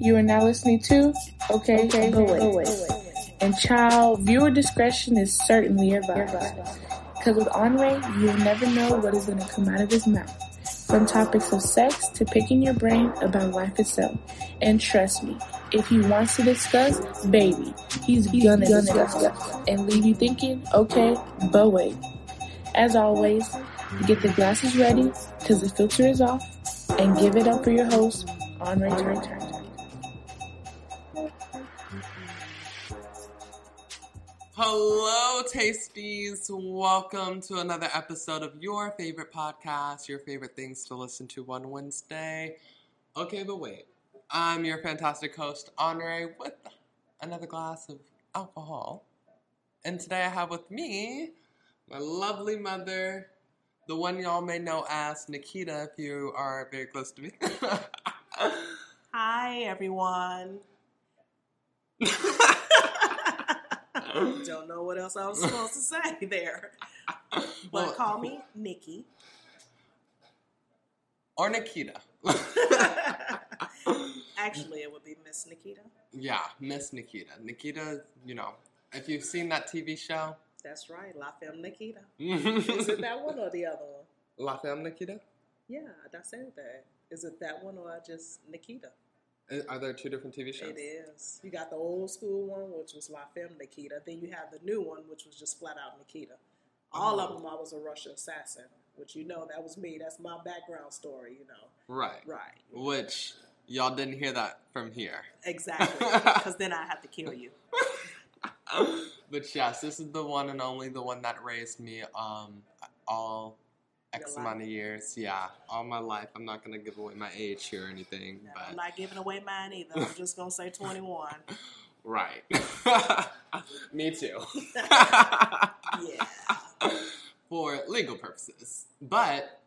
You are now listening to Okay, okay, but wait. And child, viewer discretion is certainly advised. Because with Andre, you'll never know what is going to come out of his mouth. From topics of sex to picking your brain about life itself. And trust me, if he wants to discuss, baby, he's, gonna, discuss and leave you thinking, okay, but wait. As always, get the glasses ready because the filter is off and give it up for your host, Andre Turner. Hello, tasties. Welcome to another episode of your favorite podcast, your favorite things to listen to one Wednesday. Okay, but wait. I'm your fantastic host, Andre, with another glass of alcohol. And today I have with me my lovely mother, the one y'all may know as Nikita if you are very close to me. Hi, everyone. Don't know what else I was supposed to say there. But Well- call me Nikki. or Nikita. Actually, it would be Miss Nikita. yeah, Miss Nikita. Nikita, you know, if you've seen that TV show, That's right, La Femme Nikita. Is it that one or the other one? La Femme Nikita? Yeah, I said that. Is it that one or just Nikita? Are there two different TV shows? It is. You got the old school one, which was La Femme Nikita. Then you have the new one, which was just flat out Nikita. All of Oh. them, I was a Russian assassin, which you know that was me. That's my background story, you know. Right. Right. Which y'all didn't hear that from here. Exactly. Because then I have to kill you. but yes, this is the one and only the one that raised me um all X amount of years. Yeah, all my life. I'm not gonna give away my age here or anything, No, but I'm not giving away mine either. I'm just gonna say 21. right. me too. Yeah. For legal purposes, but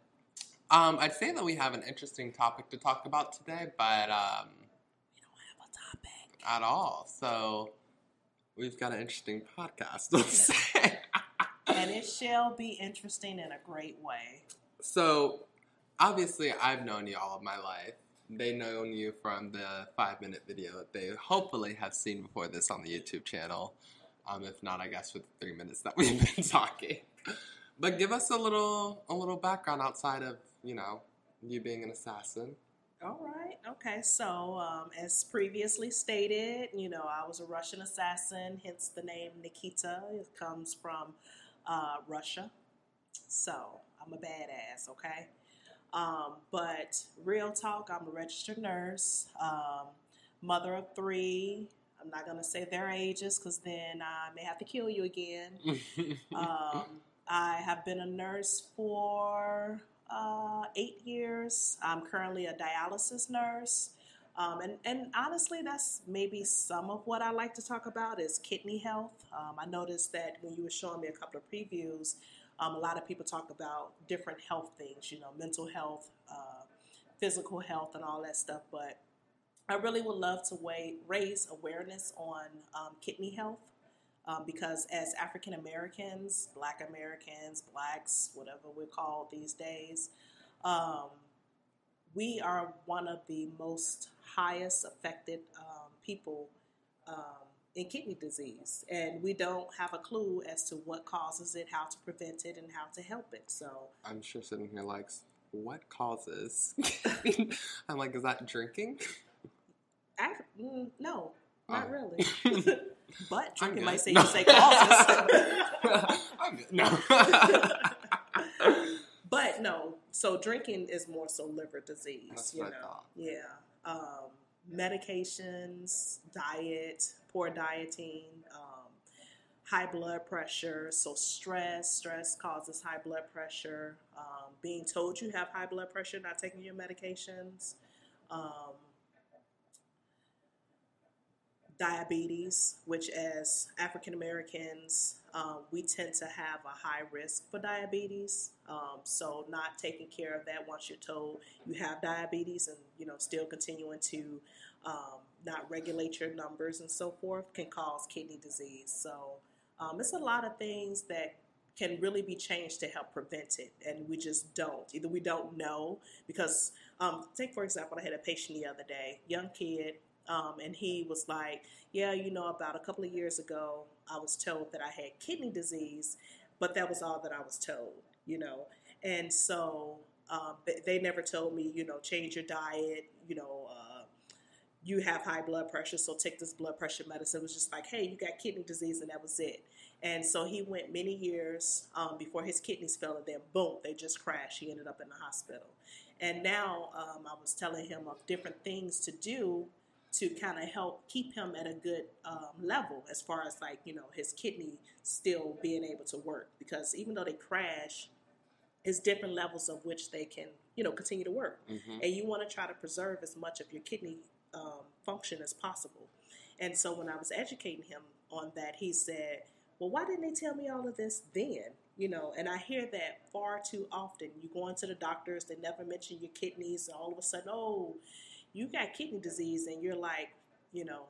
um, I'd say that we have an interesting topic to talk about today, but um, We don't have a topic. at all. So we've got an interesting podcast. Let's say. And it shall be interesting in a great way. So, obviously, I've known you all of my life. They known you from the five minute video that they hopefully have seen before this on the YouTube channel. Um, if not, I guess with the three minutes that we've been talking. But give us a little a little background outside of you know you being an assassin. All right. Okay. So, um, as previously stated, you know, I was a Russian assassin, hence the name Nikita. It comes from uh, Russia. So, I'm a badass, okay? Um, but real talk, I'm a registered nurse, um, mother of three. I'm not going to say their ages because then I may have to kill you again. Um, I have been a nurse for uh, eight years. I'm currently a dialysis nurse. Um, and, and honestly, that's maybe some of what I like to talk about is kidney health. Um, I noticed that when you were showing me a couple of previews, um, a lot of people talk about different health things, you know, mental health, uh, physical health, and all that stuff. But I really would love to wa- raise awareness on um, kidney health um, because as African Americans, Black Americans, Blacks, whatever we're called these days, um, we are one of the most highest affected um, people um, in kidney disease, and we don't have a clue as to what causes it, how to prevent it, and how to help it. So, I'm sure sitting here like, what causes? I'm like, is that drinking? I, mm, no, not Oh. really. but drinking might say you say causes. No. But no, so drinking is more so liver disease, That's you what I know. thought. Yeah. Um, medications, diet, poor dieting, um, high blood pressure. So stress, stress causes high blood pressure. Um, being told you have high blood pressure, not taking your medications. Um, diabetes, which as African Americans, um, we tend to have a high risk for diabetes. Um, so not taking care of that once you're told you have diabetes and you know still continuing to um, not regulate your numbers and so forth can cause kidney disease. So um, it's a lot of things that can really be changed to help prevent it, and we just don't. Either we don't know because, um, take for example, I had a patient the other day, young kid, Um, and he was like, Yeah, you know, about a couple of years ago, I was told that I had kidney disease, but that was all that I was told, you know. And so um, they never told me, you know, change your diet, you know, uh, you have high blood pressure, so take this blood pressure medicine. It was just like, hey, you got kidney disease, and that was it. And so he went many years um, before his kidneys failed, and then boom, they just crashed. He ended up in the hospital. And now um, I was telling him of different things to do to kind of help keep him at a good um, level as far as like, you know, his kidney still being able to work. Because even though they crash, it's different levels of which they can, you know, continue to work. Mm-hmm. And you want to try to preserve as much of your kidney um, function as possible. And so when I was educating him on that, he said, well, why didn't they tell me all of this then? You know, and I hear that far too often. You go into the doctors, they never mention your kidneys, and all of a sudden, oh, you got kidney disease, and you're like, you know,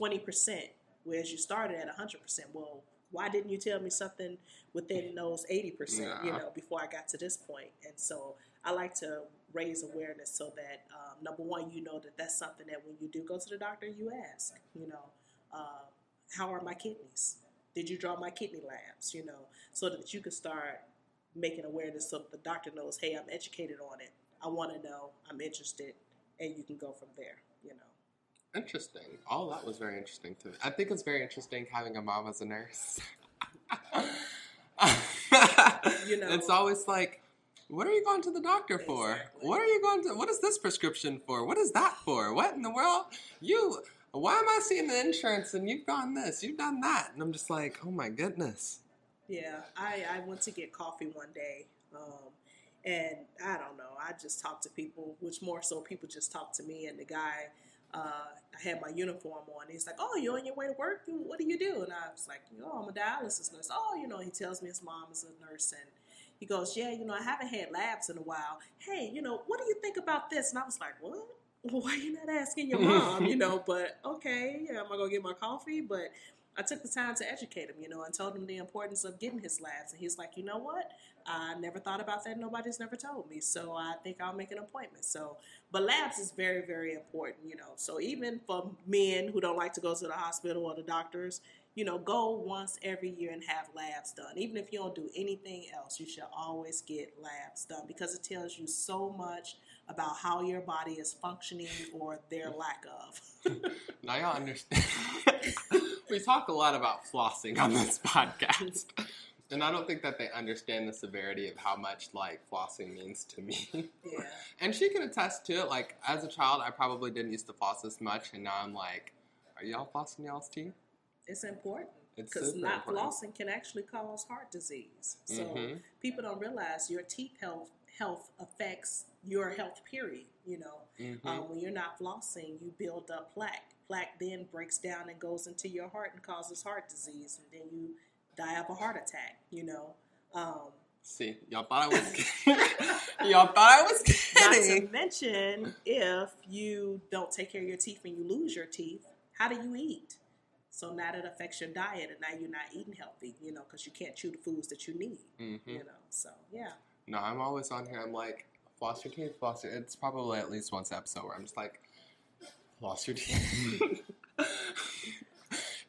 20%, whereas you started at 100%. Well, why didn't you tell me something within those 80%, you know, before I got to this point? And so I like to raise awareness so that, um, number one, you know that that's something that when you do go to the doctor, you ask, you know, uh, how are my kidneys? Did you draw my kidney labs? You know, so that you can start making awareness so that the doctor knows, hey, I'm educated on it. I want to know. I'm interested, and you can go from there. You know. Interesting. All that was very interesting to me. I think it's very interesting having a mom as a nurse. You know- it's always like, what are you going to the doctor for? Exactly. What are you going to? What is this prescription for? What is that for? What in the world? You? Why am I seeing the insurance and you've done this, you've done that, and I'm just like, oh my goodness. Yeah, I, I went to get coffee one day, um, and I don't know. I just talked to people, which more so people just talked to me. And the guy, uh, I had my uniform on. He's like, "Oh, you're on your way to work? What do you do?" And I was like, "Oh, I'm a dialysis nurse." Oh, you know, he tells me his mom is a nurse, and he goes, "Yeah, you know, I haven't had labs in a while. Hey, you know, what do you think about this?" And I was like, "What?" Why are you not asking your mom? You know, but okay, yeah, am I gonna get my coffee? But I took the time to educate him, you know, and told him the importance of getting his labs. And he's like, you know what? I never thought about that. Nobody's never told me. So I think I'll make an appointment. So, but labs is very, very important, you know. So even for men who don't like to go to the hospital or the doctors, you know, go once every year and have labs done. Even if you don't do anything else, you should always get labs done because it tells you so much about how your body is functioning or their lack of. Now y'all understand. we talk a lot about flossing on this podcast. And I don't think that they understand the severity of how much like flossing means to me. yeah. and she can attest to it. Like as a child, I probably didn't used to floss as much, and now I'm like, are y'all flossing y'all's teeth? It's important. Because not important. flossing can actually cause heart disease. So Mhm. people don't realize your teeth health health affects your health. Period. You know, Mhm. um, when you're not flossing, you build up plaque. Plaque then breaks down and goes into your heart and causes heart disease, and then you die of a heart attack. You know. Um, See, y'all thought I was kidding. y'all thought I was kidding. not to mention, if you don't take care of your teeth and you lose your teeth, how do you eat? So now that affects your diet, and now you're not eating healthy, you know, because you can't chew the foods that you need, hmm you know. So yeah, No, I'm always on here. I'm like, floss your teeth, floss your. It's probably at least once episode where I'm just like, floss your teeth.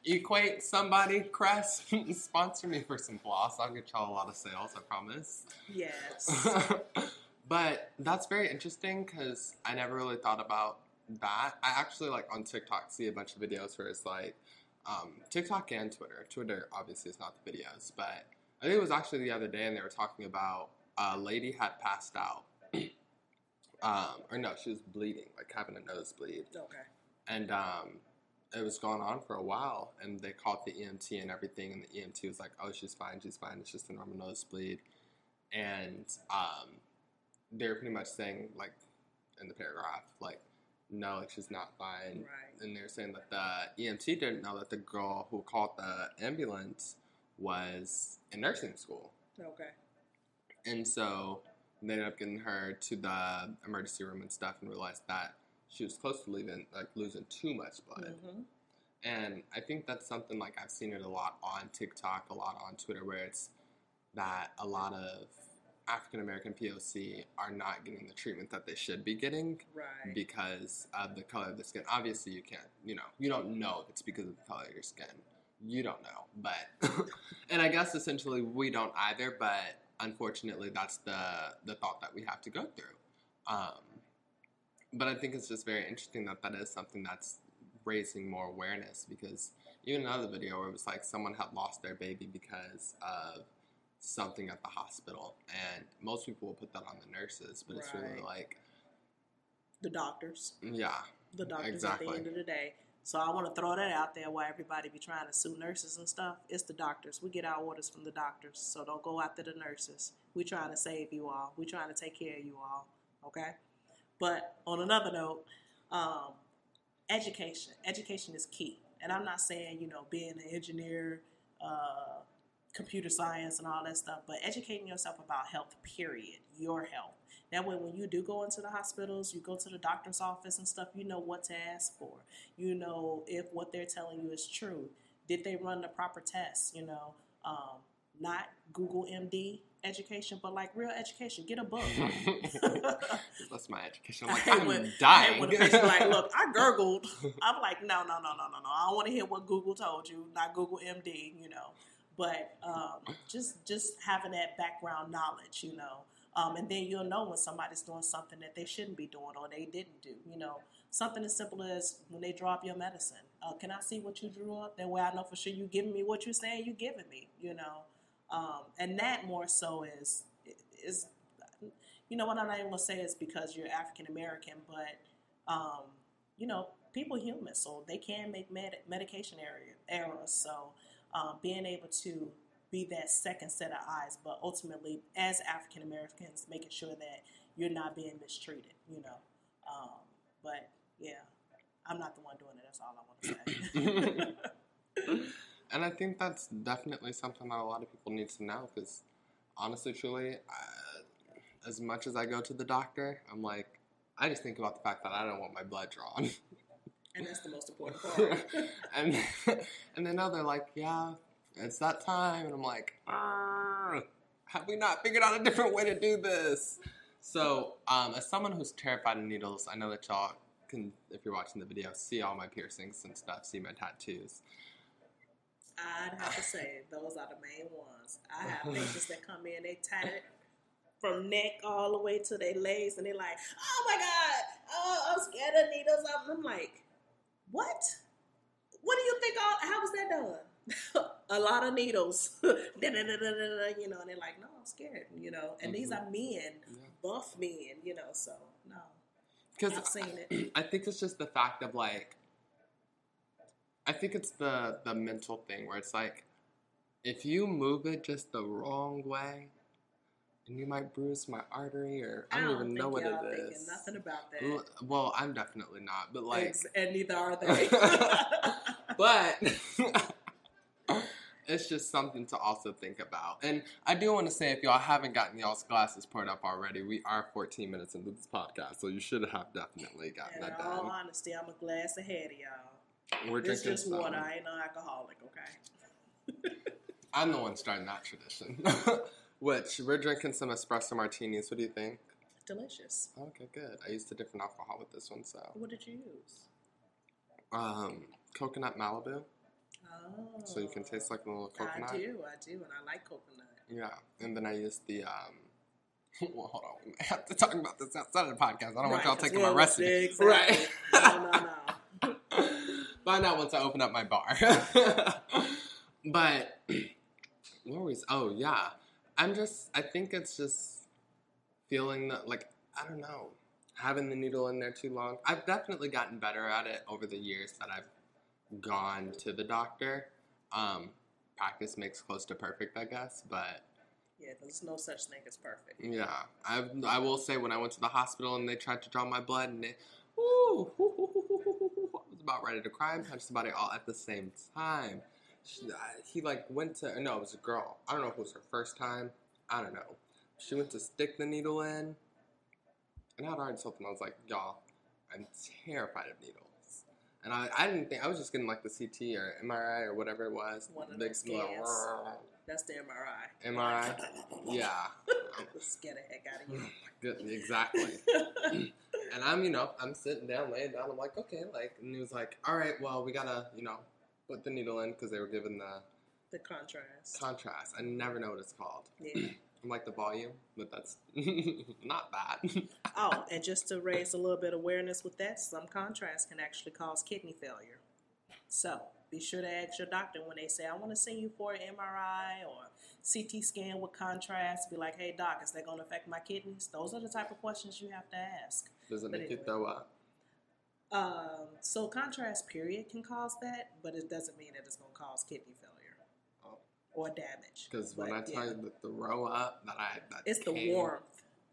Equate somebody, Crest, sponsor me for some floss. I'll get y'all a lot of sales, I promise. yes, but that's very interesting because I never really thought about that. I actually like on TikTok see a bunch of videos where it's like um, TikTok and Twitter. Twitter obviously is not the videos, but I think it was actually the other day and they were talking about a lady had passed out. um, or no, she was bleeding, like having a nosebleed okay, and um, it was going on for a while. And they called the EMT and everything, and the EMT was like, "Oh, she's fine, she's fine. It's just a normal nosebleed." And um, they were pretty much saying, like, in the paragraph, like, "No, like she's not fine." right, And they're saying that the EMT didn't know that the girl who called the ambulance was in nursing school. okay, And so they ended up getting her to the emergency room and stuff and realized that she was close to leaving, like losing too much blood. hmm And I think that's something like I've seen it a lot on TikTok, a lot on Twitter, where it's that a lot of African American POC are not getting the treatment that they should be getting Right. because of the color of the skin. Obviously, you can't, you know, you don't know if it's because of the color of your skin. You don't know, but, and I guess essentially we don't either. But unfortunately, that's the the thought that we have to go through. Um, but I think it's just very interesting that that is something that's raising more awareness because even another video where it was like someone had lost their baby because of something at the hospital, and most people will put that on the nurses, but it's really like, the doctors. yeah, The doctors Exactly. at the end of the day. So I want to throw that out there while everybody be trying to sue nurses and stuff. It's the doctors. We get our orders from the doctors. So don't go after the nurses. We're trying to save you all. We're trying to take care of you all. Okay? But on another note, um, education. Education is key. And I'm not saying, you know, being an engineer, uh, computer science and all that stuff, but educating yourself about health, period, your health. That way, when you do go into the hospitals, you go to the doctor's office and stuff, you know what to ask for. You know if what they're telling you is true. Did they run the proper tests? You know, um, not Google MD education, but like real education. Get a book. that's my education. I'm like, I'm when- dying. when like, look, I googled. I'm like, no, no, no, no, no, no. I don't want to hear what Google told you, not Google MD, you know. But um, just just having that background knowledge, you know, um, and then you'll know when somebody's doing something that they shouldn't be doing or they didn't do. You know, something as simple as when they draw up your medicine. Uh, can I see what you drew up? That way, I know for sure you're giving me what you're saying you're giving me. You know, um, and that more so is is you know what I'm not even gonna say is because you're African American, but um, you know people human, so they can make med- medication errors. So um, being able to be that second set of eyes, but ultimately as African Americans, making sure that you're not being mistreated. You know, um, but yeah, I'm not the one doing it. That's all I want to say. and I think that's definitely something that a lot of people need to know because honestly, truly, uh, as much as I go to the doctor, I'm like, I just think about the fact that I don't want my blood drawn. and that's the most important part. and and then now they're like, yeah, it's that time, and I'm like, have we not figured out a different way to do this? So, um, as someone who's terrified of needles, I know that y'all can, if you're watching the video, see all my piercings and stuff, see my tattoos. I'd have to say those are the main ones. I have patients that come in, they tie it from neck all the way to their legs, and they're like, "Oh my god, oh, I'm scared of needles." I'm like, "What? What do you think? All how was that done? a lot of needles, you know." And they're like, "No, I'm scared," you know. And these mm-hmm. are men, Yeah. buff men, you know. So no, Because I've seen it. I think it's just the fact of like, I think it's the the mental thing where it's like, if you move it just the wrong way, and you might bruise my artery, or I don't, even know what it nothing about that. Well, I'm definitely not, but like, and neither are they. but it's just something to also think about. And I do want to say, if y'all haven't gotten y'all's glasses poured up already, we are 14 minutes into this podcast, so you should have definitely gotten that. In all honesty, I'm a glass ahead of y'all. We're It's just some. water. I ain't no alcoholic, okay? I'm the one starting that tradition. Which we're drinking some espresso martinis. What do you think? Delicious. Okay, good. I used a different alcohol with this one, so What did you use? um, coconut Malibu, Oh. so you can taste like a little coconut. I do, I do, and I like coconut. Yeah, and then I used the um. Well, hold on. We have to talk about this outside of the podcast. I don't want y'all taking my recipe. Exactly. Right. no, no, no. Find out once I open up my bar. but where was? Oh yeah, I'm just. I think it's just feeling that like I don't know, having the needle in there too long. I've definitely gotten better at it over the years that I've gone to the doctor. Um, practice makes close to perfect, I guess. But Yeah, there's no such thing as perfect. yeah, I I will say when I went to the hospital and they tried to draw my blood and it, ooh, I was about ready to cry and punch somebody all at the same time. She, I- he like went to no, it was a girl. I don't know if it was her first time. I don't know. She went to stick the needle in, and I had already told them I was like, y'all, I'm terrified of needles. And I, I didn't think I was just getting like the CT or MRI or whatever it was. One of Big those little- scans. That's the MRI. MRI? Yeah. Scare the heck out of you. Good, exactly. and I'm, you know, I'm sitting down, laying down. I'm like, okay, like, and he was like, all right, well, we gotta, you know, put the needle in because they were given the The contrast. contrast. I never know what it's called. Yeah. Like the volume, but that's not bad. Oh, and just to raise a little bit of awareness with that, some contrast can actually cause kidney failure. So be sure to ask your doctor when they say, I want to send you for an MRI or CT scan with contrast. Be like, hey, doc, is that going to affect my kidneys? Those are the type of questions you have to ask. Does it But make you anyway. throw up? Um, so contrast period can cause that, but it doesn't mean that it's going to cause kidney failure. Or damage. Because when I tell yeah. you the throw up that I that It's the warmth.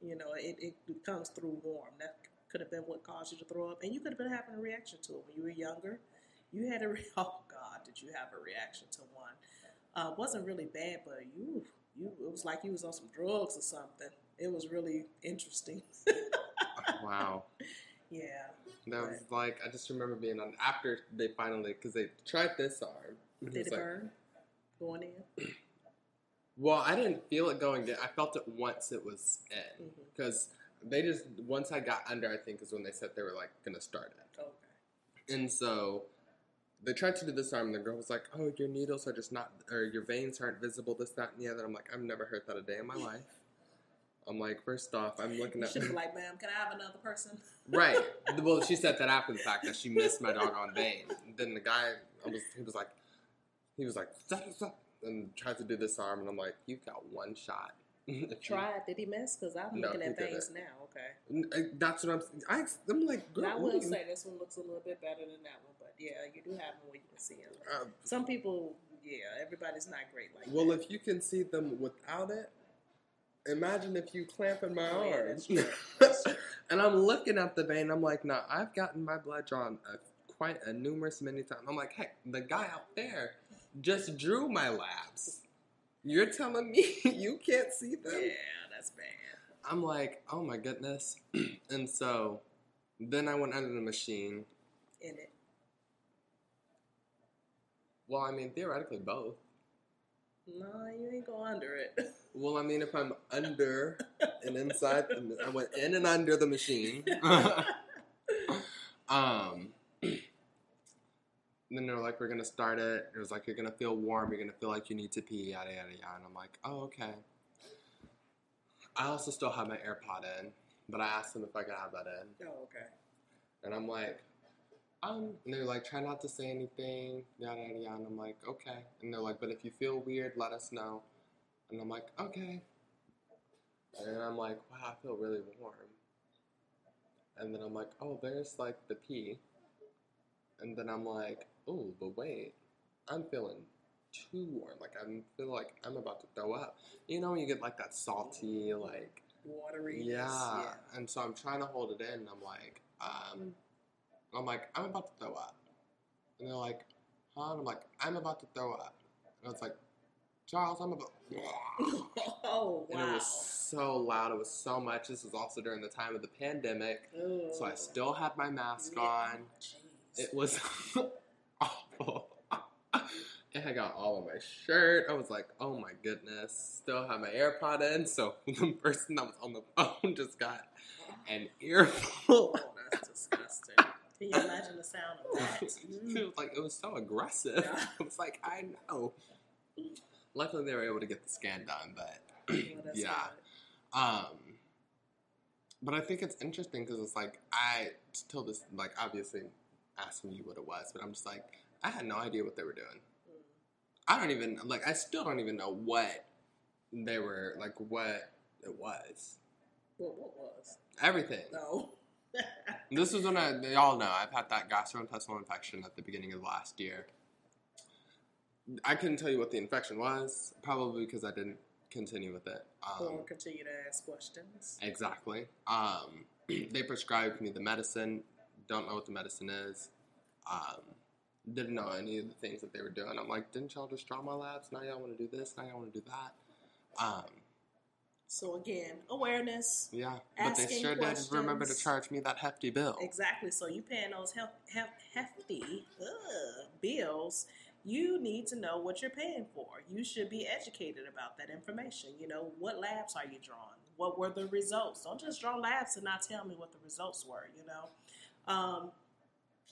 You know, it, it comes through warm. That could have been what caused you to throw up. And you could have been having a reaction to it when you were younger. You had a, re- oh God, did you have a reaction to one? Uh, wasn't really bad, but you, you, it was like you was on some drugs or something. It was really interesting. Wow. yeah. That was like I just remember being on after they finally because they tried this arm. Did it like- burn going in? Well, I didn't feel it going in. I felt it once it was in mm-hmm. because they just once I got under. I think is when they said they were like gonna start it. Okay. And so they tried to do this arm, and the girl was like, "Oh, your needles are just not, or your veins aren't visible. This, that, and the other." I'm like, "I've never heard that a day in my life." I'm like, first off, I'm looking at be like, ma'am, can I have another person? right. Well, she said that after the fact that she missed my doggone vein. Then the guy, I was, he was like, he was like, stop, stop, and tried to do this arm, and I'm like, you've got one shot. Tried. Did he miss? Because I'm No, looking at things didn't. now. Okay. I- That's what I'm. I, I'm like, girl, I will say this one looks a little bit better than that one, but yeah, you do have them where you can see them. uh, Some people, yeah, everybody's not great like Well, that. if you can see them without it, imagine if you clamp in my Oh, arm. that's true. That's true. and I'm looking at the vein. I'm like, nah, I've gotten my blood drawn a, quite a numerous many times. I'm like, heck, the guy out there just drew my labs. You're telling me you can't see them? yeah, that's bad. I'm like, oh my goodness. and so then I went under the machine. In it. Well, I mean, theoretically, both. No, you ain't go under it. Well, I mean, if I'm under and inside, the, I went in and under the machine. um, then they're like, we're gonna start it. It was like, you're gonna feel warm. You're gonna feel like you need to pee. Yada yada yada. And I'm like, oh okay. I also still have my AirPod in, but I asked them if I could have that in, oh, okay. and I'm like, um. And they're like, try not to say anything. Yada yada yada. And I'm like, okay. And they're like, but if you feel weird, let us know. And I'm like, okay. And I'm like, wow, I feel really warm. And then I'm like, oh, there's like the pee. And then I'm like, oh, but wait, I'm feeling too warm. Like I feel like I'm about to throw up. You know, when you get like that salty, like Watery. yeah. And so I'm trying to hold it in. And I'm like, um, I'm like, I'm about to throw up. And they're like, huh? And I'm like, I'm about to throw up. And I was like, Charles, I'm about. oh, wow! And it was so loud. It was so much. This was also during the time of the pandemic. So I still had my mask Yeah. on. Jeez. It was. It had got all on my shirt. I was like, oh my goodness. Still had my AirPod in. So the person that was on the phone just got an earful. Oh, that's disgusting. Can you imagine the sound of that? it was like, it was so aggressive. Yeah. I was like, I know. Luckily, they were able to get the scan done, but Well, Yeah. Um, but I think it's interesting because it's like I till this like obviously asking you what it was, but I'm just like I had no idea what they were doing. I don't even like I still don't even know what they were like what it was. What, what was? Everything. No. This was when I they all know I've had that gastrointestinal infection at the beginning of last year. I couldn't tell you what the infection was, probably because I didn't continue with it. Um, or continue to ask questions. Exactly. Um, they prescribed me the medicine. Don't know what the medicine is. Um, didn't know any of the things that they were doing. I'm like, didn't y'all just draw my labs? Now y'all want to do this? Now y'all want to do that? Um, So again, awareness. yeah, but they sure did remember to charge me that hefty bill. Exactly. So you paying those hef, hef, hefty ugh, bills, you need to know what you're paying for. You should be educated about that information. You know, what labs are you drawing? What were the results? Don't just draw labs and not tell me what the results were, you know. Um,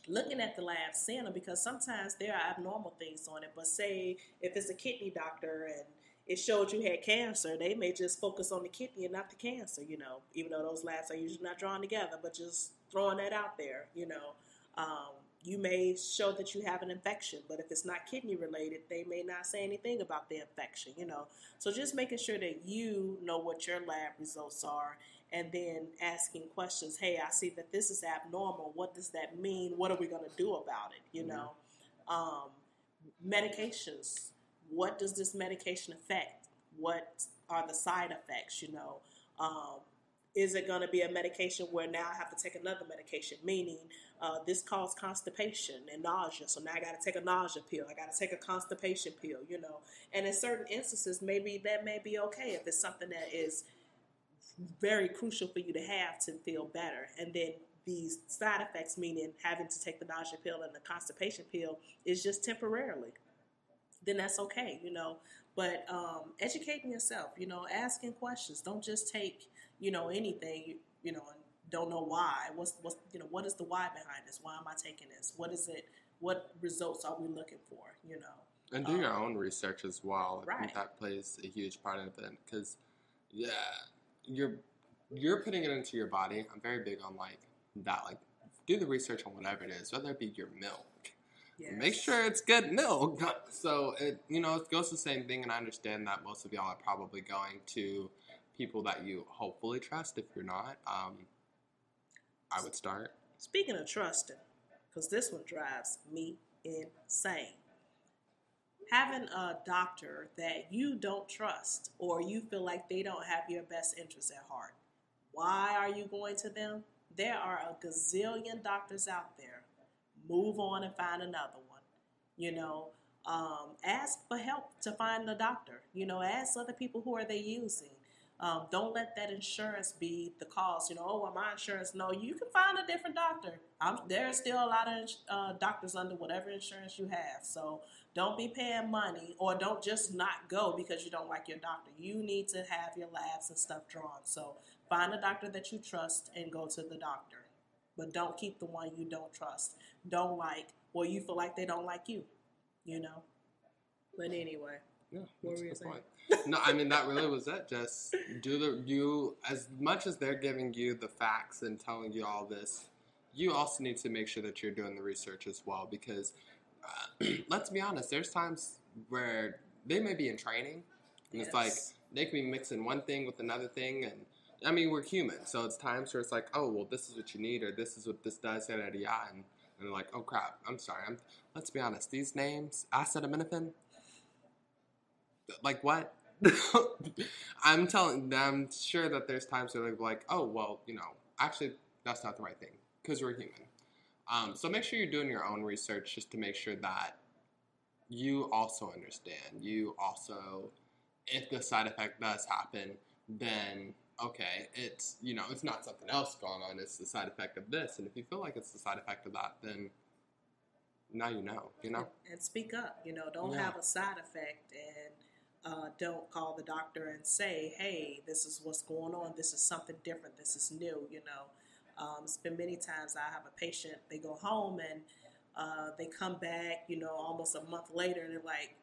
looking at the lab, them because sometimes there are abnormal things on it. But say if it's a kidney doctor and it showed you had cancer, they may just focus on the kidney and not the cancer, you know, even though those labs are usually not drawn together, but just throwing that out there, you know. Um, you may show that you have an infection, but if it's not kidney related, they may not say anything about the infection, you know. So just making sure that you know what your lab results are and then asking questions. Hey, I see that this is abnormal. What does that mean? What are we going to do about it? You mm-hmm. know, um, medications. What does this medication affect? What are the side effects? You know, um, is it going to be a medication where now I have to take another medication? Meaning, uh, this caused constipation and nausea, so now I got to take a nausea pill. I got to take a constipation pill. You know, and in certain instances, maybe that may be okay if it's something that is very crucial for you to have to feel better. And then these side effects, meaning having to take the nausea pill and the constipation pill, is just temporarily. Then that's okay, you know. But um, educating yourself, you know, asking questions. Don't just take, you know, anything, you, you know, and don't know why. What's what's you know what is the why behind this? Why am I taking this? What is it? What results are we looking for? You know. And do um, your own research as well. Right. that plays a huge part of it because, yeah, you're you're putting it into your body. I'm very big on like that. Like, do the research on whatever it is, whether it be your milk. Yes. Make sure it's good milk. So it, you know, it goes the same thing, and I understand that most of y'all are probably going to people that you hopefully trust. If you're not, um, I would start. Speaking of trusting, because this one drives me insane having a doctor that you don't trust or you feel like they don't have your best interests at heart. Why are you going to them? There are a gazillion doctors out there. Move on and find another one. You know, um, ask for help to find a doctor. You know, ask other people who are they using. Um, don't let that insurance be the cause. You know, oh, well, my insurance. No, you can find a different doctor. I'm, there's still a lot of uh, doctors under whatever insurance you have. So don't be paying money or don't just not go because you don't like your doctor. You need to have your labs and stuff drawn. So find a doctor that you trust and go to the doctor. But don't keep the one you don't trust, don't like, or you feel like they don't like you. You know. But anyway. Yeah, that's a good point. no, I mean that really was it. Just do the you as much as they're giving you the facts and telling you all this, you also need to make sure that you're doing the research as well. Because uh, let's be honest, there's times where they may be in training, and yes. it's like they can be mixing one thing with another thing, and I mean we're human, so it's times where it's like, oh well, this is what you need, or this is what this does, yada yada, and, and they're like, oh crap, I'm sorry. I'm, let's be honest, these names, acetaminophen like what? I'm telling I'm sure that there's times where they're like, oh, well, you know, actually, that's not the right thing because we're human. Um, so make sure you're doing your own research just to make sure that you also understand. You also, if the side effect does happen, then okay, it's you know, it's not something else going on. It's the side effect of this, and if you feel like it's the side effect of that, then now you know. You know, and speak up. You know, don't yeah. have a side effect and uh, don't call the doctor and say, hey, this is what's going on. This is something different. This is new, you know. Um, it's been many times I have a patient, they go home and uh, they come back, you know, almost a month later and they're like,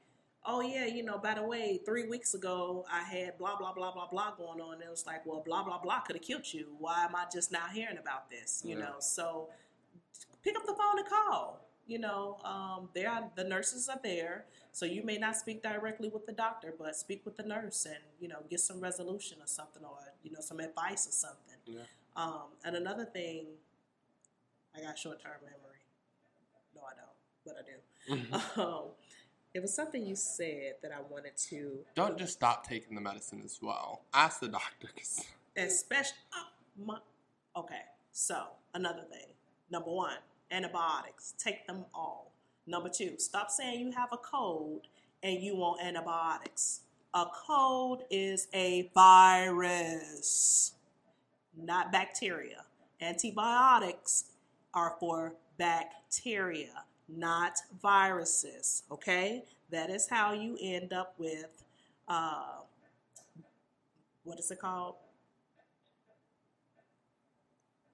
oh, yeah, you know, by the way, three weeks ago I had blah, blah, blah, blah, blah going on. And it was like, well, blah, blah, blah could have killed you. Why am I just now hearing about this, you yeah. know? So pick up the phone and call. You know, um, there are, the nurses are there so you may not speak directly with the doctor, but speak with the nurse and you know get some resolution or something, or you know some advice or something. Yeah. Um, and another thing, I got short term memory. No, I don't, but I do. Mm-hmm. Um, it was something you said that I wanted to. Don't just stop taking the medicine as well. Ask the doctor. Especially, oh, my, okay. So another thing. Number one, antibiotics. Take them all. Number two, stop saying you have a cold and you want antibiotics. A cold is a virus, not bacteria. Antibiotics are for bacteria. not viruses. Okay, that is how you end up with uh, what is it called?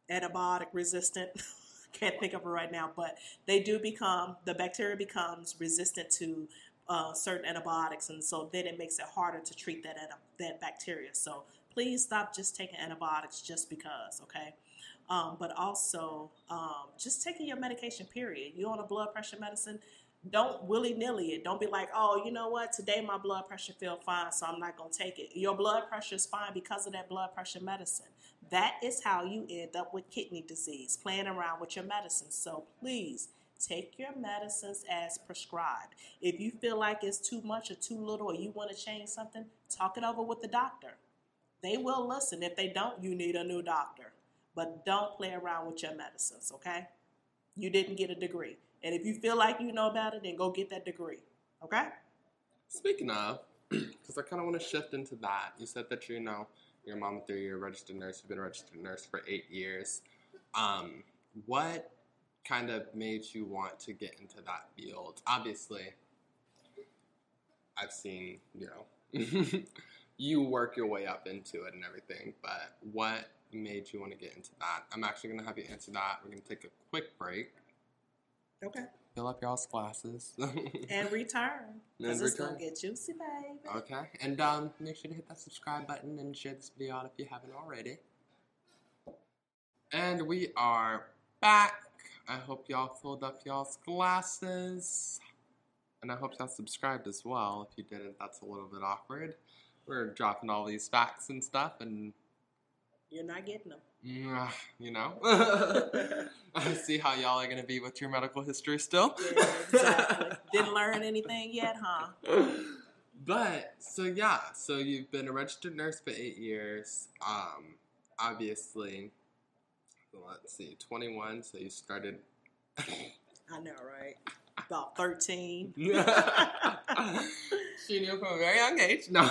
Antibiotic resistant. Can't think of it right now, but they do become the bacteria becomes resistant to uh, certain antibiotics, and so then it makes it harder to treat that that bacteria. So please stop just taking antibiotics just because, okay? Um, but also um, just taking your medication. Period. You on a blood pressure medicine? Don't willy nilly it. Don't be like, oh, you know what? Today my blood pressure feel fine, so I'm not gonna take it. Your blood pressure is fine because of that blood pressure medicine. That is how you end up with kidney disease, playing around with your medicines. So please take your medicines as prescribed. If you feel like it's too much or too little, or you want to change something, talk it over with the doctor. They will listen. If they don't, you need a new doctor. But don't play around with your medicines, okay? You didn't get a degree. And if you feel like you know about it, then go get that degree, okay? Speaking of, because I kind of want to shift into that. You said that you know your mom through your registered nurse. You've been a registered nurse for eight years. Um, what kind of made you want to get into that field? Obviously, I've seen you know you work your way up into it and everything, but what made you want to get into that? I'm actually gonna have you answer that. We're gonna take a quick break. Okay. Fill up y'all's glasses. and return. Because it's going to get juicy, baby. Okay. And um, make sure to hit that subscribe button and share this video out if you haven't already. And we are back. I hope y'all filled up y'all's glasses. And I hope y'all subscribed as well. If you didn't, that's a little bit awkward. We're dropping all these facts and stuff, and you're not getting them. You know, I see how y'all are gonna be with your medical history still. Yeah, exactly. Didn't learn anything yet, huh? But so yeah, so you've been a registered nurse for eight years. Um, obviously, let's see, twenty one. So you started. I know, right? About thirteen. she knew from a very young age. No,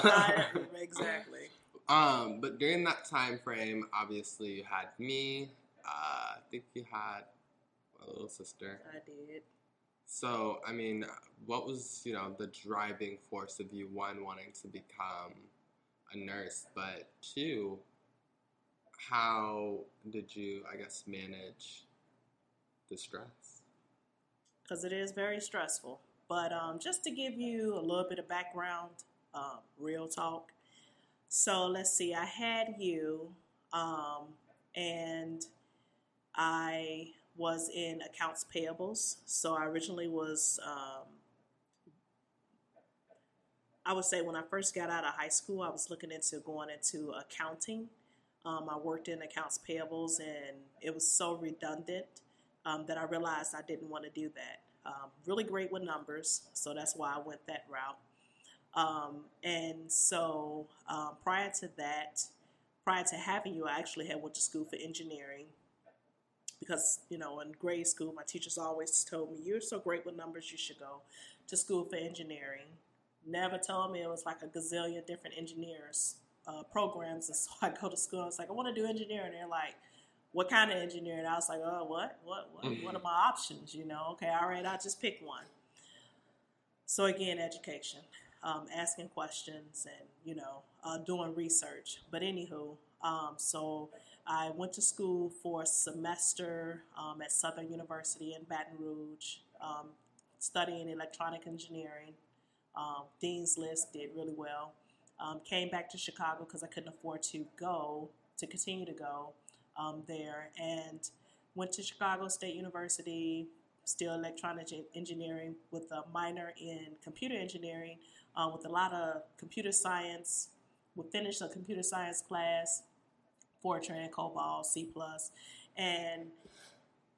exactly. Um, but during that time frame, obviously you had me. Uh, I think you had a little sister. I did. So, I mean, what was you know the driving force of you one wanting to become a nurse, but two, how did you, I guess, manage the stress? Because it is very stressful. But um, just to give you a little bit of background, uh, real talk, so let's see, I had you, um, and I was in accounts payables. So I originally was, um, I would say when I first got out of high school, I was looking into going into accounting. Um, I worked in accounts payables, and it was so redundant um, that I realized I didn't want to do that. Um, really great with numbers, so that's why I went that route. Um, and so um, prior to that, prior to having you, I actually had went to school for engineering because you know in grade school my teachers always told me you're so great with numbers you should go to school for engineering. Never told me it was like a gazillion different engineers uh, programs, and so I go to school. I was like, I want to do engineering. They're like, what kind of engineering? I was like, oh, what, what, what, what are my options? You know, okay, all right, I'll just pick one. So again, education um, asking questions and you know uh, doing research. But anywho, um, so I went to school for a semester um, at Southern University in Baton Rouge, um, studying electronic engineering. Um, Dean's List did really well. Um, came back to Chicago because I couldn't afford to go to continue to go there, and went to Chicago State University, still electronic engineering with a minor in computer engineering uh, with a lot of computer science. We finished a computer science class, Fortran, COBOL, C+, and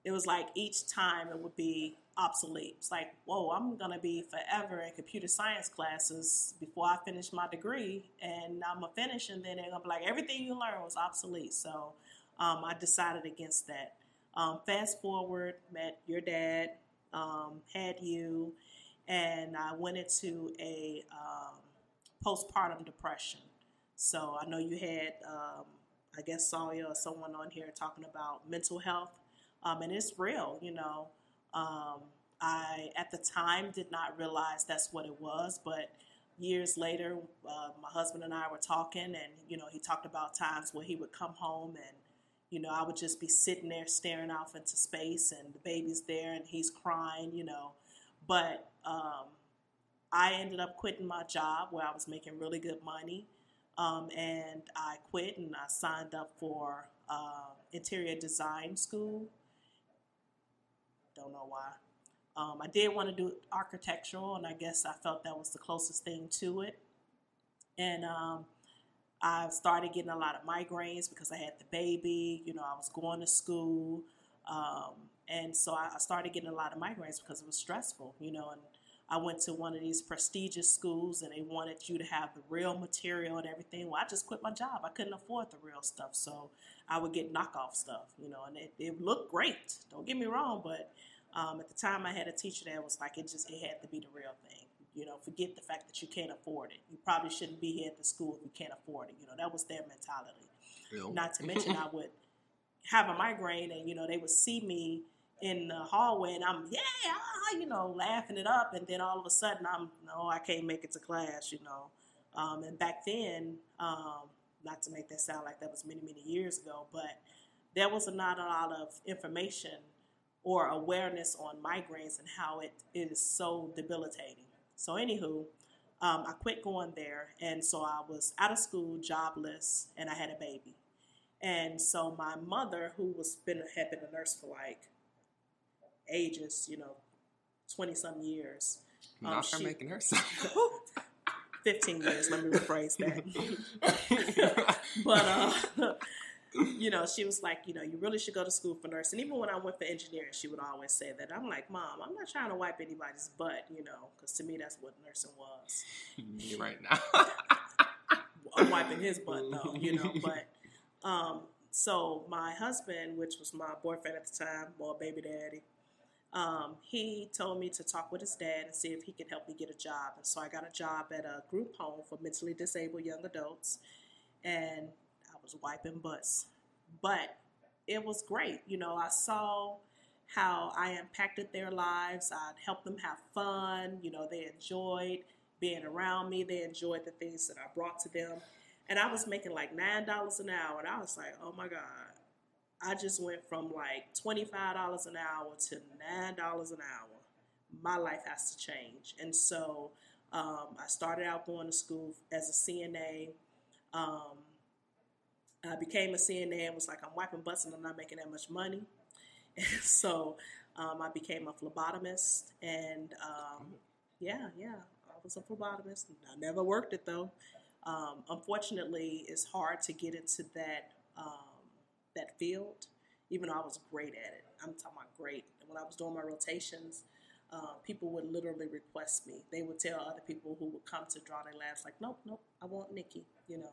it was like each time it would be obsolete. It's like, whoa, I'm gonna be forever in computer science classes before I finish my degree, and I'm gonna finish, and then they're gonna be like, everything you learned was obsolete. So um, I decided against that. Um, fast forward, met your dad, um, had you, and I went into a um, postpartum depression. So I know you had, um, I guess, Sawyer or someone on here talking about mental health, um, and it's real. You know, um, I at the time did not realize that's what it was, but years later, uh, my husband and I were talking, and you know, he talked about times where he would come home and you know, I would just be sitting there staring off into space, and the baby's there, and he's crying, you know. But um, I ended up quitting my job where I was making really good money, um, and I quit and I signed up for uh, interior design school. Don't know why. Um, I did want to do architectural, and I guess I felt that was the closest thing to it. And um, I started getting a lot of migraines because I had the baby. You know, I was going to school. And so I started getting a lot of migraines because it was stressful, you know. And I went to one of these prestigious schools and they wanted you to have the real material and everything. Well, I just quit my job. I couldn't afford the real stuff. So I would get knockoff stuff, you know, and it, it looked great. Don't get me wrong, but um, at the time I had a teacher that was like, it just, it had to be the real thing. You know, forget the fact that you can't afford it. You probably shouldn't be here at the school if you can't afford it. You know, that was their mentality. Yep. Not to mention, I would have a migraine, and you know, they would see me in the hallway, and I'm yeah, ah, you know, laughing it up, and then all of a sudden, I'm no, I can't make it to class. You know, um, and back then, um, not to make that sound like that was many many years ago, but there was not a lot of information or awareness on migraines and how it is so debilitating. So, anywho, um, I quit going there, and so I was out of school, jobless, and I had a baby. And so my mother, who was been had been a nurse for like ages, you know, twenty some years. Um, Not her making herself. 15 years, let me rephrase that. but uh, you know, she was like, you know, you really should go to school for nursing. Even when I went for engineering, she would always say that. I'm like, Mom, I'm not trying to wipe anybody's butt, you know, because to me, that's what nursing was. Me right now. I'm wiping his butt, though, you know. But um, so my husband, which was my boyfriend at the time, or baby daddy, um, he told me to talk with his dad and see if he could help me get a job. And so I got a job at a group home for mentally disabled young adults. And I was wiping butts. But it was great. You know, I saw how I impacted their lives. I'd helped them have fun. You know, they enjoyed being around me. They enjoyed the things that I brought to them. And I was making like $9 an hour. And I was like, oh my God. I just went from like $25 an hour to $9 an hour. My life has to change. And so um, I started out going to school as a CNA. Um, I became a CNA and was like, I'm wiping butts and I'm not making that much money. And so um, I became a phlebotomist. And um, yeah, yeah, I was a phlebotomist. I never worked it though. Um, unfortunately, it's hard to get into that um, that field, even though I was great at it. I'm talking about great. When I was doing my rotations, uh, people would literally request me. They would tell other people who would come to draw their labs, like, nope, nope, I want Nikki, you know.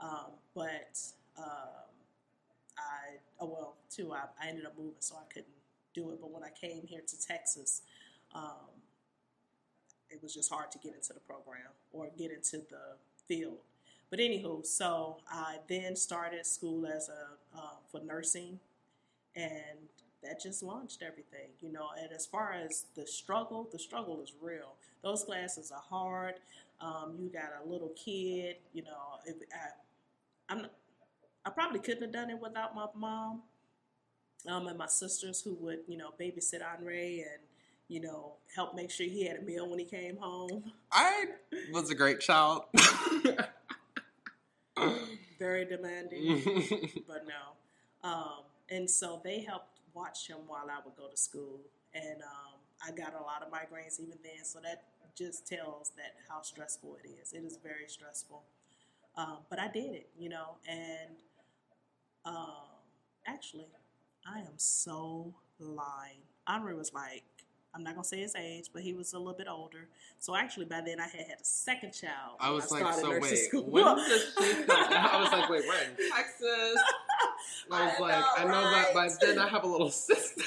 Um, but um, I oh well, too. I, I ended up moving, so I couldn't do it. But when I came here to Texas, um, it was just hard to get into the program or get into the field. But anywho, so I then started school as a uh, for nursing, and that just launched everything, you know. And as far as the struggle, the struggle is real. Those classes are hard. Um, you got a little kid, you know. If, I, I'm I probably couldn't have done it without my mom um, and my sisters who would, you know, babysit Andre and, you know, help make sure he had a meal when he came home. I was a great child. Very demanding, but no. Um, and so they helped watch him while I would go to school. And um, I got a lot of migraines even then. So that just tells that how stressful it is. It is very stressful. Um, but I did it, you know, and um, actually, I am so lying. Andre was like, I'm not gonna say his age, but he was a little bit older. So actually, by then I had had a second child. I was I like, so wait, school. when did she come? I was like, wait, we're in Texas. I was I like, know, I know right? that by then I have a little sister.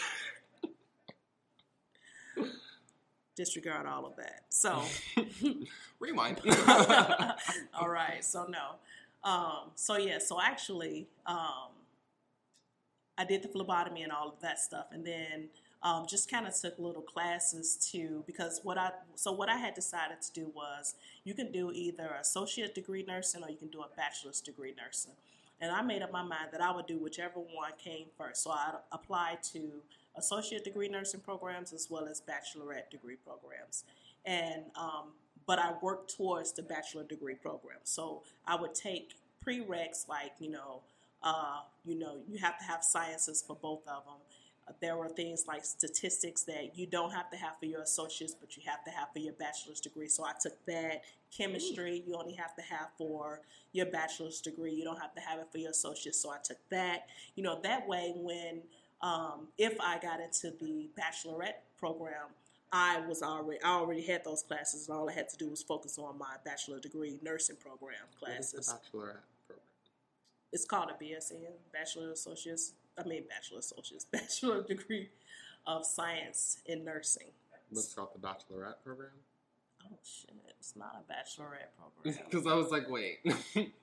Disregard all of that. So, rewind. all right. So no. Um, so yeah, so actually, um, I did the phlebotomy and all of that stuff, and then um, just kind of took little classes to because what I so what I had decided to do was you can do either associate degree nursing or you can do a bachelor's degree nursing. And I made up my mind that I would do whichever one came first. So I applied to associate degree nursing programs as well as bachelorette degree programs. And um, but I worked towards the bachelor degree program. So I would take prereqs like you know, uh, you know, you have to have sciences for both of them. There were things like statistics that you don't have to have for your associates, but you have to have for your bachelor's degree. So I took that. Chemistry, you only have to have for your bachelor's degree. You don't have to have it for your associates. So I took that. You know, that way, when um, if I got into the bachelorette program, I was already I already had those classes, and all I had to do was focus on my bachelor degree nursing program classes. bachelorette program? It's called a BSN, Bachelor Associates. I mean, Bachelor Associates, Bachelor Degree of Science in Nursing. What's called the bachelorette program? Oh shit! It's not a bachelorette program. Because I was like, wait.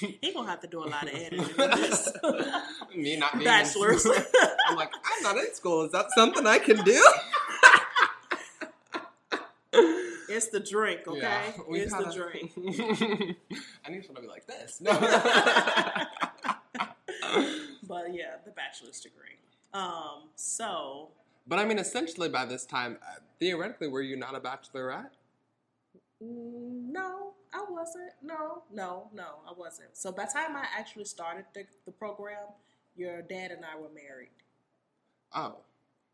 he gonna have to do a lot of editing. this. Me not being Bachelors. I'm like, I'm not in school. Is that something I can do? it's the drink, okay? Yeah, we it's kinda- the drink. I need someone to be like this. No. But yeah, the bachelor's degree. Um, so but I mean, essentially, by this time, uh, theoretically, were you not a bachelorette? mm, no, I wasn't. No, no, no, I wasn't. So by the time I actually started the, the program, your dad and I were married. Oh,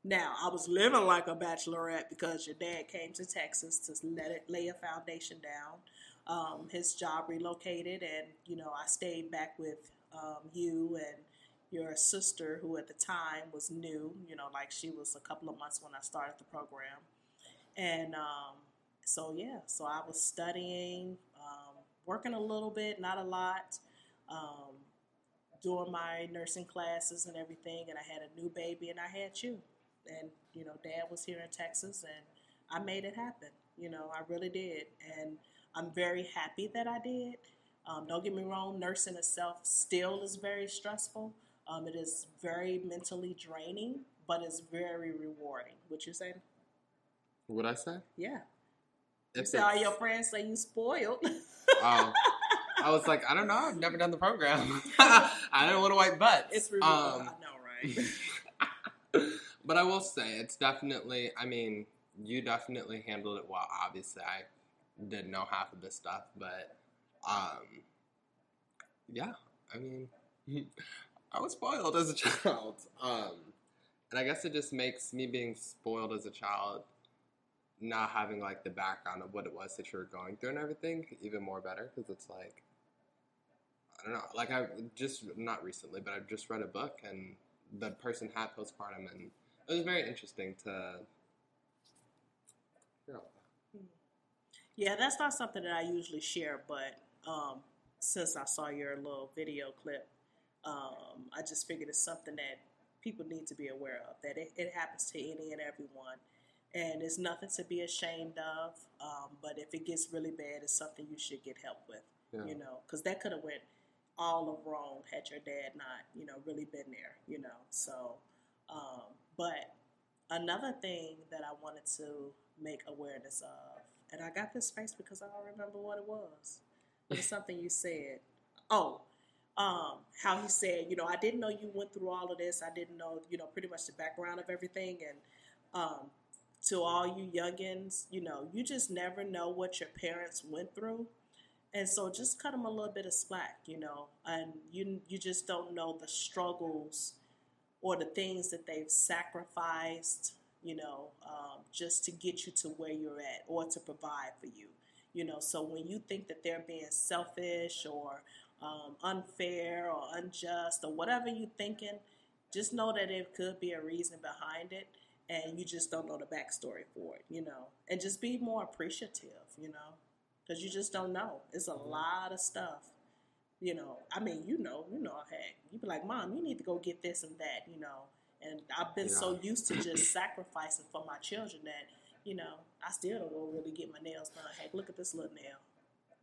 Now I was living like a bachelorette because your dad came to Texas to let it lay a foundation down. Um, his job relocated, and you know I stayed back with um, you and your sister, who at the time was new. You know, like she was a couple of months when I started the program, and um, so yeah, so I was studying, um, working a little bit, not a lot. Um, doing my nursing classes and everything, and I had a new baby, and I had you and you know dad was here in texas and i made it happen you know i really did and i'm very happy that i did um, don't get me wrong nursing itself still is very stressful um, it is very mentally draining but it's very rewarding what you say what I say? yeah you If say all your friends say you spoiled Oh. I was like, I don't know. I've never done the program. I don't want to wipe butts. it's really Um, i know right but I will say, it's definitely, I mean, you definitely handled it well. Obviously, I didn't know half of this stuff, but um, yeah, I mean, I was spoiled as a child. Um, and I guess it just makes me being spoiled as a child, not having like the background of what it was that you were going through and everything, even more better because it's like, I don't know, like I just, not recently, but I've just read a book and the person had postpartum and it was very interesting to hear all that. Yeah, that's not something that I usually share, but um, since I saw your little video clip, um, I just figured it's something that people need to be aware of. That it, it happens to any and everyone, and it's nothing to be ashamed of. Um, but if it gets really bad, it's something you should get help with. Yeah. You know, because that could have went all of wrong had your dad not, you know, really been there. You know, so. Um, but another thing that I wanted to make awareness of, and I got this face because I don't remember what it was. It was something you said. Oh, um, how he said, you know, I didn't know you went through all of this. I didn't know, you know, pretty much the background of everything. And um, to all you youngins, you know, you just never know what your parents went through. And so just cut them a little bit of slack, you know, and you you just don't know the struggles or the things that they've sacrificed, you know, um, just to get you to where you're at or to provide for you. You know, so when you think that they're being selfish or um, unfair or unjust or whatever you're thinking, just know that it could be a reason behind it and you just don't know the backstory for it, you know. And just be more appreciative, you know, because you just don't know. It's a lot of stuff you know, I mean, you know, you know, heck, you be like, Mom, you need to go get this and that, you know. And I've been so used to just sacrificing for my children that, you know, I still don't go really get my nails done. Heck, look at this little nail.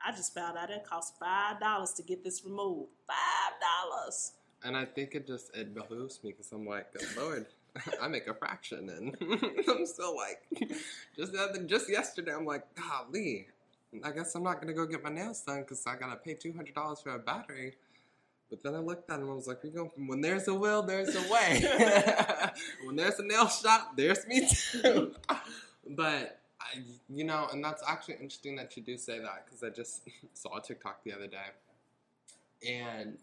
I just found out it cost five dollars to get this removed. Five dollars. And I think it just it behooves me because I'm like, good lord, I make a fraction, and I'm still like, just the other, just yesterday, I'm like, golly, I guess I'm not gonna go get my nails done because I gotta pay two hundred dollars for a battery. But then I looked at him and I was like, we go when there's a will, there's a way. when there's a nail shop, there's me too. but I, you know, and that's actually interesting that you do say that because I just saw a TikTok the other day, and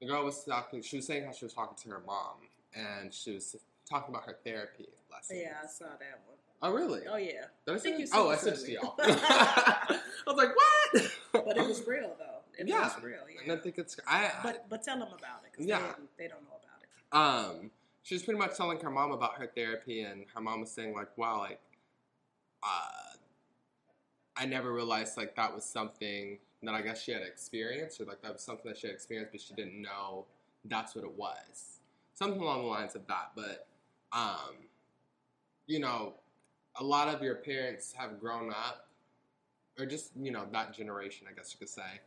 the girl was talking. She was saying how she was talking to her mom, and she was talking about her therapy lessons. Yeah, I saw that one. Oh really? Oh yeah. Did I, I think you? Oh, I sent it to y'all. I was like, what? But it was real though. It yeah, was real. Yeah. and I think it's I. but but tell them about it because Yeah. they, they don't know about it. um, she was pretty much telling her mom about her therapy, and her mom was saying like, "Wow, like, uh, I never realized like that was something that I guess she had experienced, or like that was something that she had experienced, but she didn't know that's what it was, something along the lines of that." But, um, you know, a lot of your parents have grown up, or just you know that generation, I guess you could say,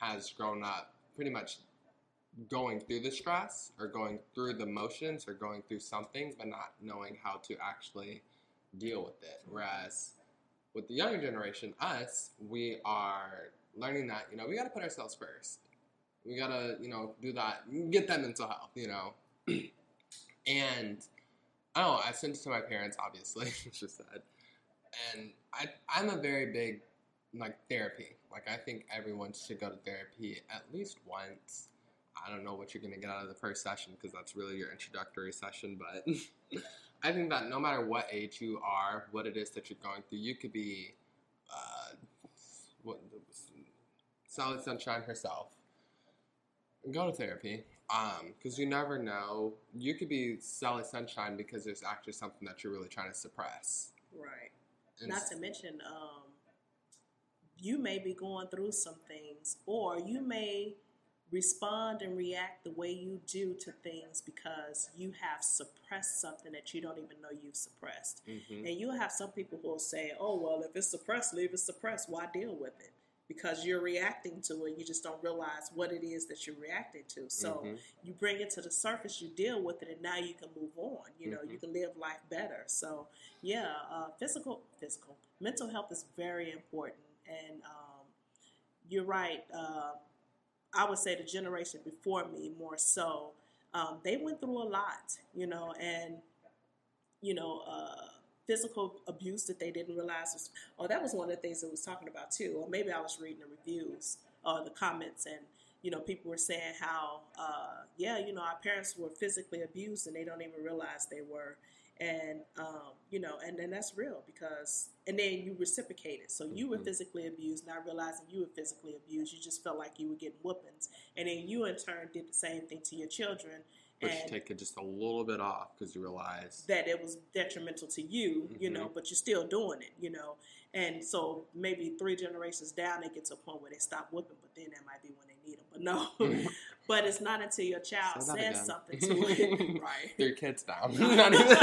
has grown up pretty much going through the stress or going through the motions or going through something but not knowing how to actually deal with it whereas with the younger generation us we are learning that you know we got to put ourselves first. We got to you know do that get that mental health you know. And oh, i don't know i sent it to my parents obviously she said and I, i'm a very big like therapy. Like i think everyone should go to therapy at least once. I don't know what you're going to get out of the first session because that's really your introductory session. But I think that no matter what age you are, what it is that you're going through, you could be uh, what, Solid Sunshine herself. Go to therapy because you never know. You could be solid Sunshine because there's actually something that you're really trying to suppress. Right. And Not to mention, um, you may be going through some things, or you may respond and react the way you do to things because you have suppressed something that you don't even know you've suppressed. Mhm. And you'll have some people who will say, oh, well, if it's suppressed, leave it suppressed. Why deal with it? Because you're reacting to it, you just don't realize what it is that you're reacting to. So Mhm. you bring it to the surface, you deal with it, and now you can move on. You know, Mhm. you can live life better. So, yeah, uh, physical, physical, mental health is very important. And um, you're right. Uh, I would say the generation before me more so. Um, they went through a lot, you know, and you know, uh, physical abuse that they didn't realize was. Oh, that was one of the things it was talking about too. Or maybe I was reading the reviews or the comments, and you know, people were saying how, uh, yeah, you know, our parents were physically abused and they don't even realize they were. And um, you know, and then that's real because, and then you reciprocate it. So you were Mhm. physically abused, not realizing you were physically abused. You just felt like you were getting whoopings, and then you in turn did the same thing to your children. But you take it just a little bit off because you realize. that it was detrimental to you, you know, but you're still doing it, you know. And so maybe three generations down, they get to a point where they stop whooping, but then that might be when they need them. But no, but it's not until your child Say says something to it, right? Three kids down. Not even.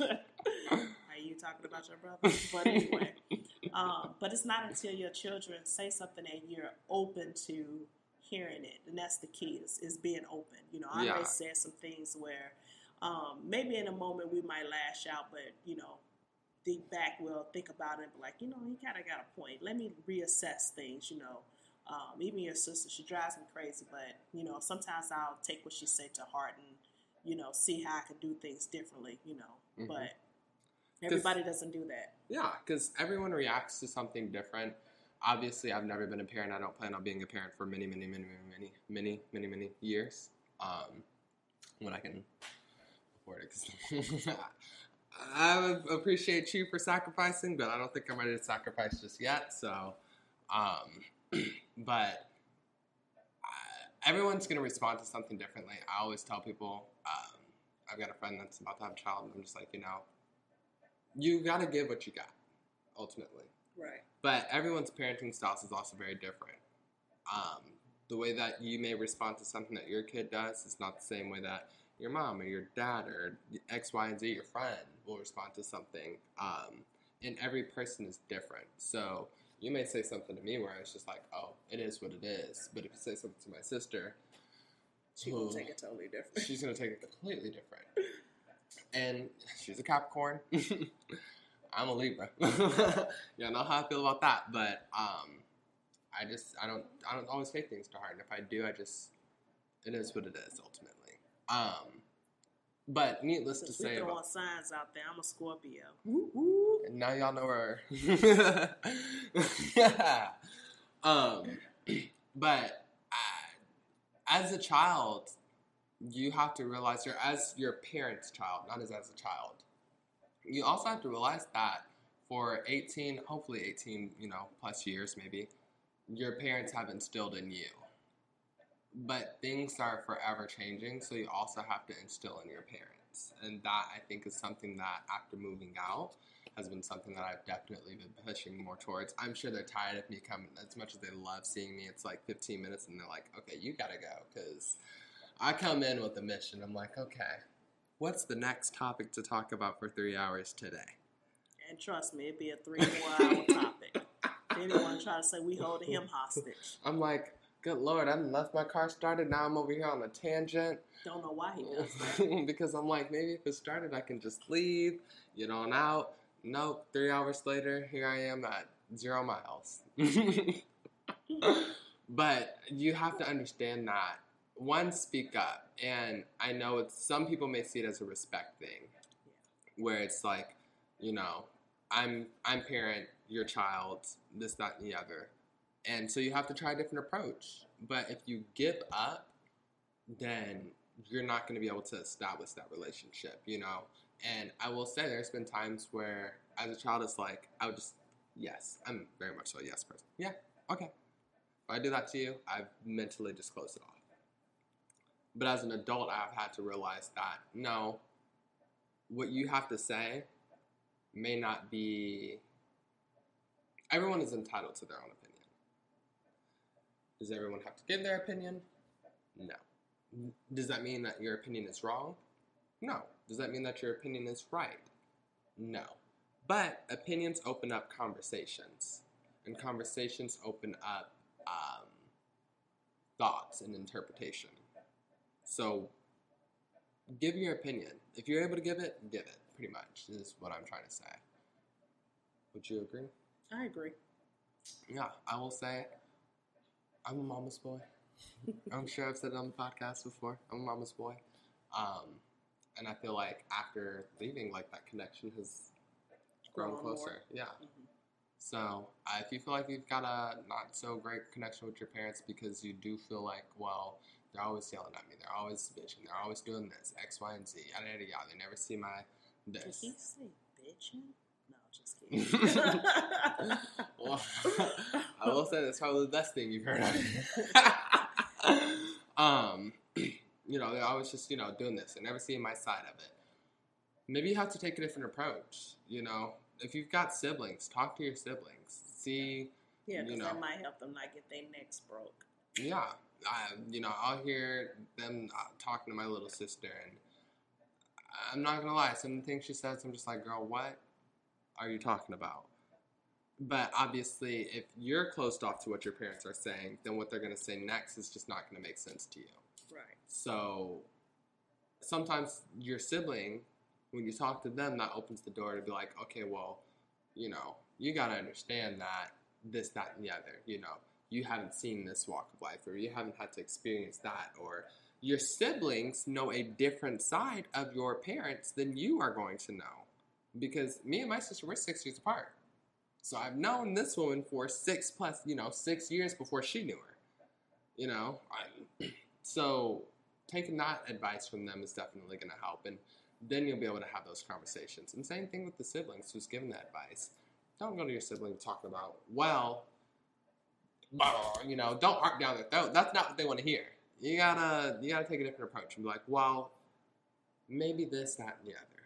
Are you talking about your brother? But anyway, um, but it's not until your children say something and you're open to hearing it, and that's the key is, is being open. You know, I Yeah. always said some things where um, maybe in a moment we might lash out, but you know, deep back we'll think about it be like, you know, he kind of got a point. Let me reassess things. You know. Um, even your sister, she drives me crazy, but you know, sometimes I'll take what she said to heart and you know, see how I can do things differently. You know, Mhm. but everybody doesn't do that. Yeah, because everyone reacts to something different. Obviously, I've never been a parent. I don't plan on being a parent for many, many, many, many, many, many, many, many years. Um, when I can afford it, 'cause I appreciate you for sacrificing, but I don't think I'm ready to sacrifice just yet. So, um, but everyone's gonna respond to something differently. I always tell people, um, I've got a friend that's about to have a child, and I'm just like, you know, you got to give what you got, ultimately. Right. But everyone's parenting styles is also very different. Um, the way that you may respond to something that your kid does is not the same way that your mom or your dad or X, Y, and Z, your friend, will respond to something. Um, and every person is different. So you may say something to me where it's just like, oh, it is what it is. But if you say something to my sister, She gonna take it totally different. she's gonna take it completely different. And she's a Capricorn. I'm a Libra. yeah, I know how I feel about that, but um, I just I don't I don't always take things to heart, and if I do, I just it is what it is ultimately. Um, but needless Since to say, throwing about, signs out there, I'm a Scorpio. and now y'all know where. um, but uh, as a child, you have to realize you're as your parent's child, not as as a child. You also have to realize that for 18, hopefully 18, you know, plus years maybe, your parents have instilled in you. But things are forever changing, so you also have to instill in your parents. And that I think is something that after moving out has been something that I've definitely been pushing more towards. I'm sure they're tired of me coming as much as they love seeing me. It's like 15 minutes and they're like, okay, you gotta go. Because I come in with a mission. I'm like, okay, what's the next topic to talk about for three hours today? And trust me, it'd be a three, four hour topic. If anyone try to say we holding him hostage, I'm like, good lord, I left my car started. Now I'm over here on a tangent. don't know why he does because I'm like, maybe if it started, I can just leave, get on out. Nope, three hours later, here I am at zero miles. but you have to understand that one, speak up, and I know it's some people may see it as a respect thing, where it's like, you know, I'm I'm parent, your child, this, that, and the other, and so you have to try a different approach. But if you give up, then you're not going to be able to establish that relationship, you know. And I will say, there's been times where, as a child, it's like I would just, yes, I'm very much a yes person. Yeah, okay. If I do that to you, I've mentally just closed it off. But as an adult, I've had to realize that no, what you have to say may not be. Everyone is entitled to their own opinion. Does everyone have to give their opinion? No. Does that mean that your opinion is wrong? No. Does that mean that your opinion is right? No. But opinions open up conversations, and conversations open up um, thoughts and interpretation. So, give your opinion. If you're able to give it, give it, pretty much, is what I'm trying to say. Would you agree? I agree. Yeah, I will say I'm a mama's boy. I'm sure I've said it on the podcast before. I'm a mama's boy. Um, and I feel like after leaving, like that connection has grown Grown more. closer. Yeah. Mhm. So uh, if you feel like you've got a not so great connection with your parents because you do feel like, well, they're always yelling at me, they're always bitching, they're always doing this, X, Y, and Z, yada yada yada. They never see my Did he say bitching? Just kidding. well, I will say that's probably the best thing you've heard of. um, you know, they're always just, you know, doing this and never seeing my side of it. Maybe you have to take a different approach. You know, if you've got siblings, talk to your siblings. See, yeah, You because know. that might help them not get their necks broke. yeah, I, you know, I'll hear them uh, talking to my little sister, and I'm not gonna lie, some of the things she says, I'm just like, girl, what are you talking about? But obviously, if you're closed off to what your parents are saying, then what they're gonna say next is just not gonna make sense to you. Right. So sometimes your sibling, when you talk to them, that opens the door to be like, okay, well, you know, you got to understand that this, that, and the other. You know, you haven't seen this walk of life, or you haven't had to experience that, or your siblings know a different side of your parents than you are going to know. Because me and my sister, we're six years apart. So I've known this woman for six plus, you know, six years before she knew her. You know, I, so taking that advice from them is definitely going to help, and then you'll be able to have those conversations. And same thing with the siblings who's giving that advice. Don't go to your sibling talking about, well, you know, don't harp down their throat. That's not what they want to hear. You gotta, you gotta take a different approach and be like, well, maybe this, that, and the other.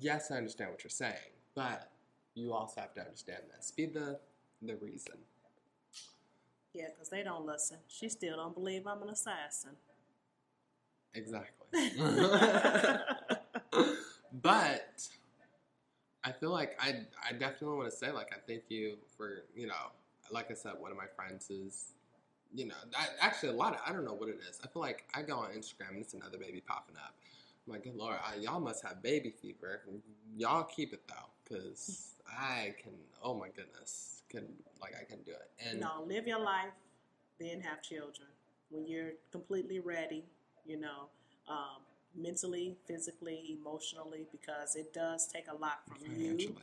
Yes, I understand what you're saying, but you also have to understand this. Be the the reason. Yeah, because they don't listen. She still don't believe I'm an assassin. Exactly. but I feel like I I definitely want to say like I thank you for you know like I said one of my friends is you know, I, actually a lot of I don't know what it is. I feel like I go on Instagram and it's another baby popping up. I'm good lord, I, y'all must have baby fever. Y'all keep it though, because I can. Oh my goodness, can like I can do it. And no, live your life, then have children when you're completely ready. You know, um, mentally, physically, emotionally, because it does take a lot from financially. you.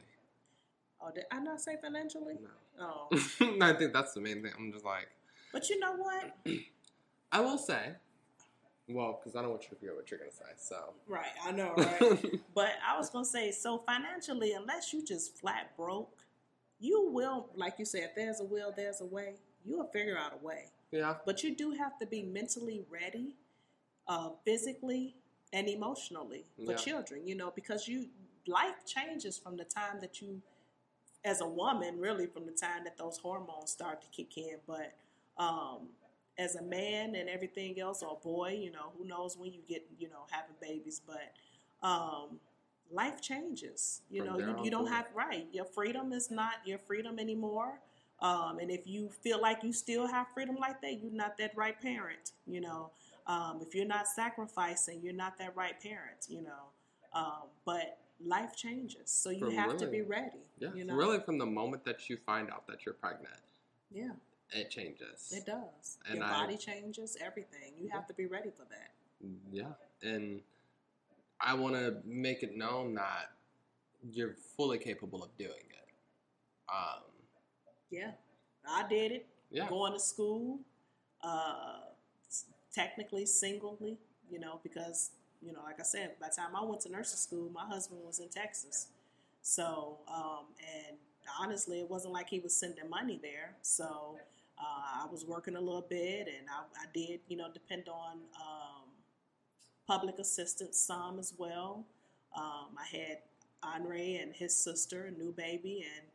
Oh, did I not say financially? No. Oh, I think that's the main thing. I'm just like, but you know what? I will say, well, because I don't want you to forget what you're gonna say. So, Right, I know, right? but I was gonna say, so financially, unless you just flat broke, you will, like you said, there's a will, there's a way. You'll figure out a way. yeah, But you do have to be mentally ready, uh, physically and emotionally for Yeah. children. You know, because you life changes from the time that you, as a woman, really from the time that those hormones start to kick in. But um, as a man and everything else, or boy, you know, who knows when you get, you know, having babies, but um, life changes. You From know, you, you don't forward. have right. Your freedom is not your freedom anymore. Um, and if you feel like you still have freedom like that, you're not that right parent. You know, um, if you're not sacrificing, you're not that right parent. You know, um, but life changes, so you From have to be ready. yeah. you know, Really, from the moment that you find out that you're pregnant, yeah, it changes. it does. And Your I- body changes, everything. You have to be ready for that. Yeah, and I want to make it known that you're fully capable of doing it. Um, Yeah, I did it. yeah, Going to school, uh, technically singly, you know, because you know, like I said, by the time I went to nursing school, my husband was in Texas. So, um, and honestly, it wasn't like he was sending money there. So, uh, I was working a little bit, and I, I did, you know, depend on um, public assistance some as well. Um, I had Andre and his sister, a new baby, and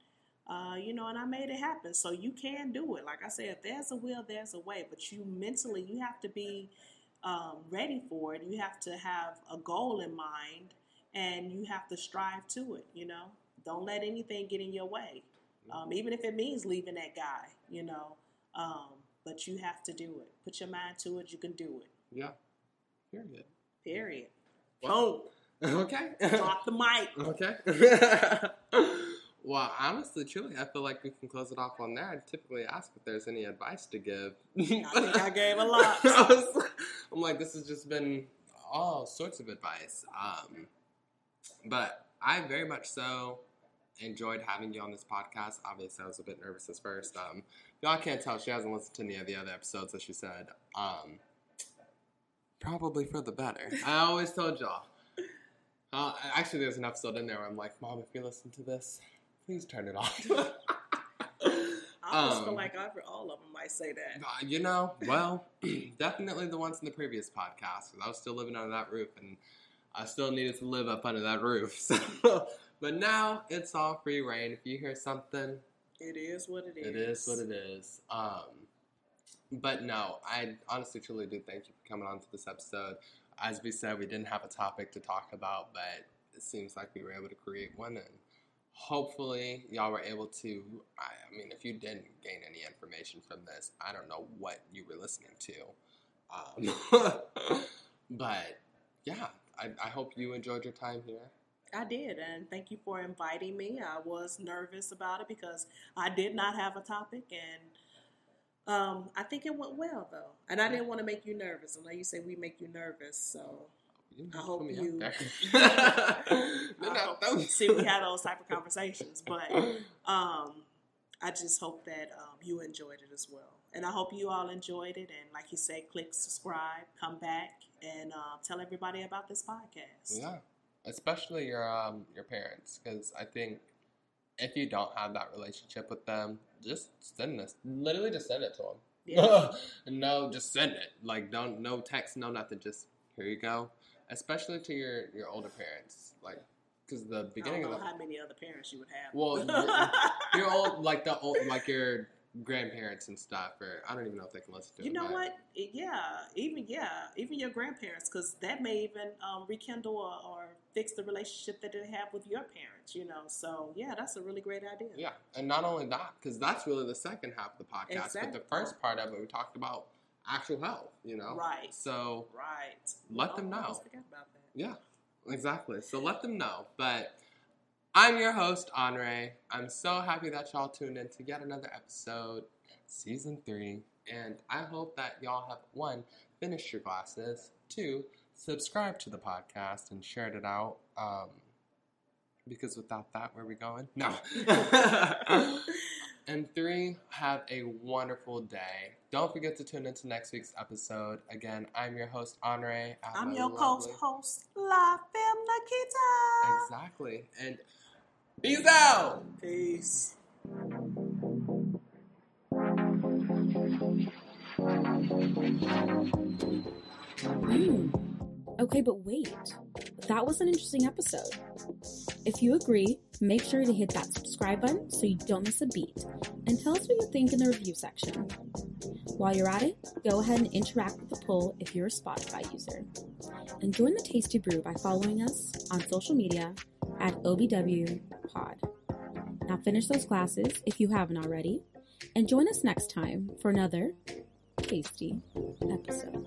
uh, you know, and I made it happen. So you can do it. Like I said, if there's a will, there's a way. But you mentally, you have to be um, ready for it. You have to have a goal in mind, and you have to strive to it. You know, don't let anything get in your way, um, even if it means leaving that guy. You know, um, but you have to do it. Put your mind to it. You can do it. yeah. Period. Period. Well, okay. Drop the mic. Okay. well, honestly, truly, I feel like we can close it off on there. I typically ask if there's any advice to give. I think I gave a lot. I I'm like, this has just been all sorts of advice. Um, but I very much so enjoyed having you on this podcast. Obviously, I was a bit nervous at first. Um, y'all can't tell she hasn't listened to any of the other episodes, as she said. Um, probably for the better. I always told y'all. Uh, actually, there's an episode in there where I'm like, Mom, if you listen to this, please turn it off. I almost Um, feel like I, all of them might say that. Uh, you know, well, definitely the ones in the previous podcast because I was still living under that roof and I still needed to live up under that roof. So, but now it's all free rein. If you hear something, It is what it is. it is what it is. Um, but no, I honestly truly do thank you for coming on to this episode. As we said, we didn't have a topic to talk about, but it seems like we were able to create one and hopefully y'all were able to I, I mean if you didn't gain any information from this i don't know what you were listening to um, but yeah I, I hope you enjoyed your time here I did, and thank you for inviting me. I was nervous about it because I did not have a topic, and um, I think it went well though. And I didn't want to make you nervous. I know you say we make you nervous, so I hope you- I hope- see we had those type of conversations. But um, I just hope that um, you enjoyed it as well, and I hope you all enjoyed it. And like you said, click subscribe, come back, and uh, tell everybody about this podcast. Yeah, especially your um your parents, because I think if you don't have that relationship with them, just send this. Literally, just send it to them. Yeah. no, just send it. Like, don't no text, no nothing. Just here you go. Especially to your your older parents, like because the I beginning don't of the how many other parents you would have. Well, your old like the old like your grandparents and stuff, or I don't even know if they can listen to You it. know but- what? Yeah, even yeah, even your grandparents, because that may even um, rekindle or, or fix the relationship that they have with your parents. You know, so yeah, that's a really great idea. Yeah, and not only that, because that's really the second half of the podcast. But the first part of it, we talked about actual health. You know, Right. So Right. Let them Oh, know. yeah, exactly. So let them know. But I'm your host, Andre. I'm so happy that y'all tuned in to yet another episode, season three, and I hope that y'all have one finished your glasses, two subscribed to the podcast and shared it out. Um, because without that, where are we going? No. and three, have a wonderful day. Don't forget to tune into next week's episode. Again, I'm your host, Andre. I'm your lovely- co-host, La Femme Nikita. Exactly. And peace out! Peace. Hmm. Okay, but wait. That was an interesting episode. If you agree, make sure to hit that subscribe button so you don't miss a beat. And tell us what you think in the review section. While you're at it, go ahead and interact with the poll if you're a Spotify user. And join the Tasty Brew by following us on social media at OBW Pod. Now finish those classes if you haven't already, and join us next time for another tasty episode.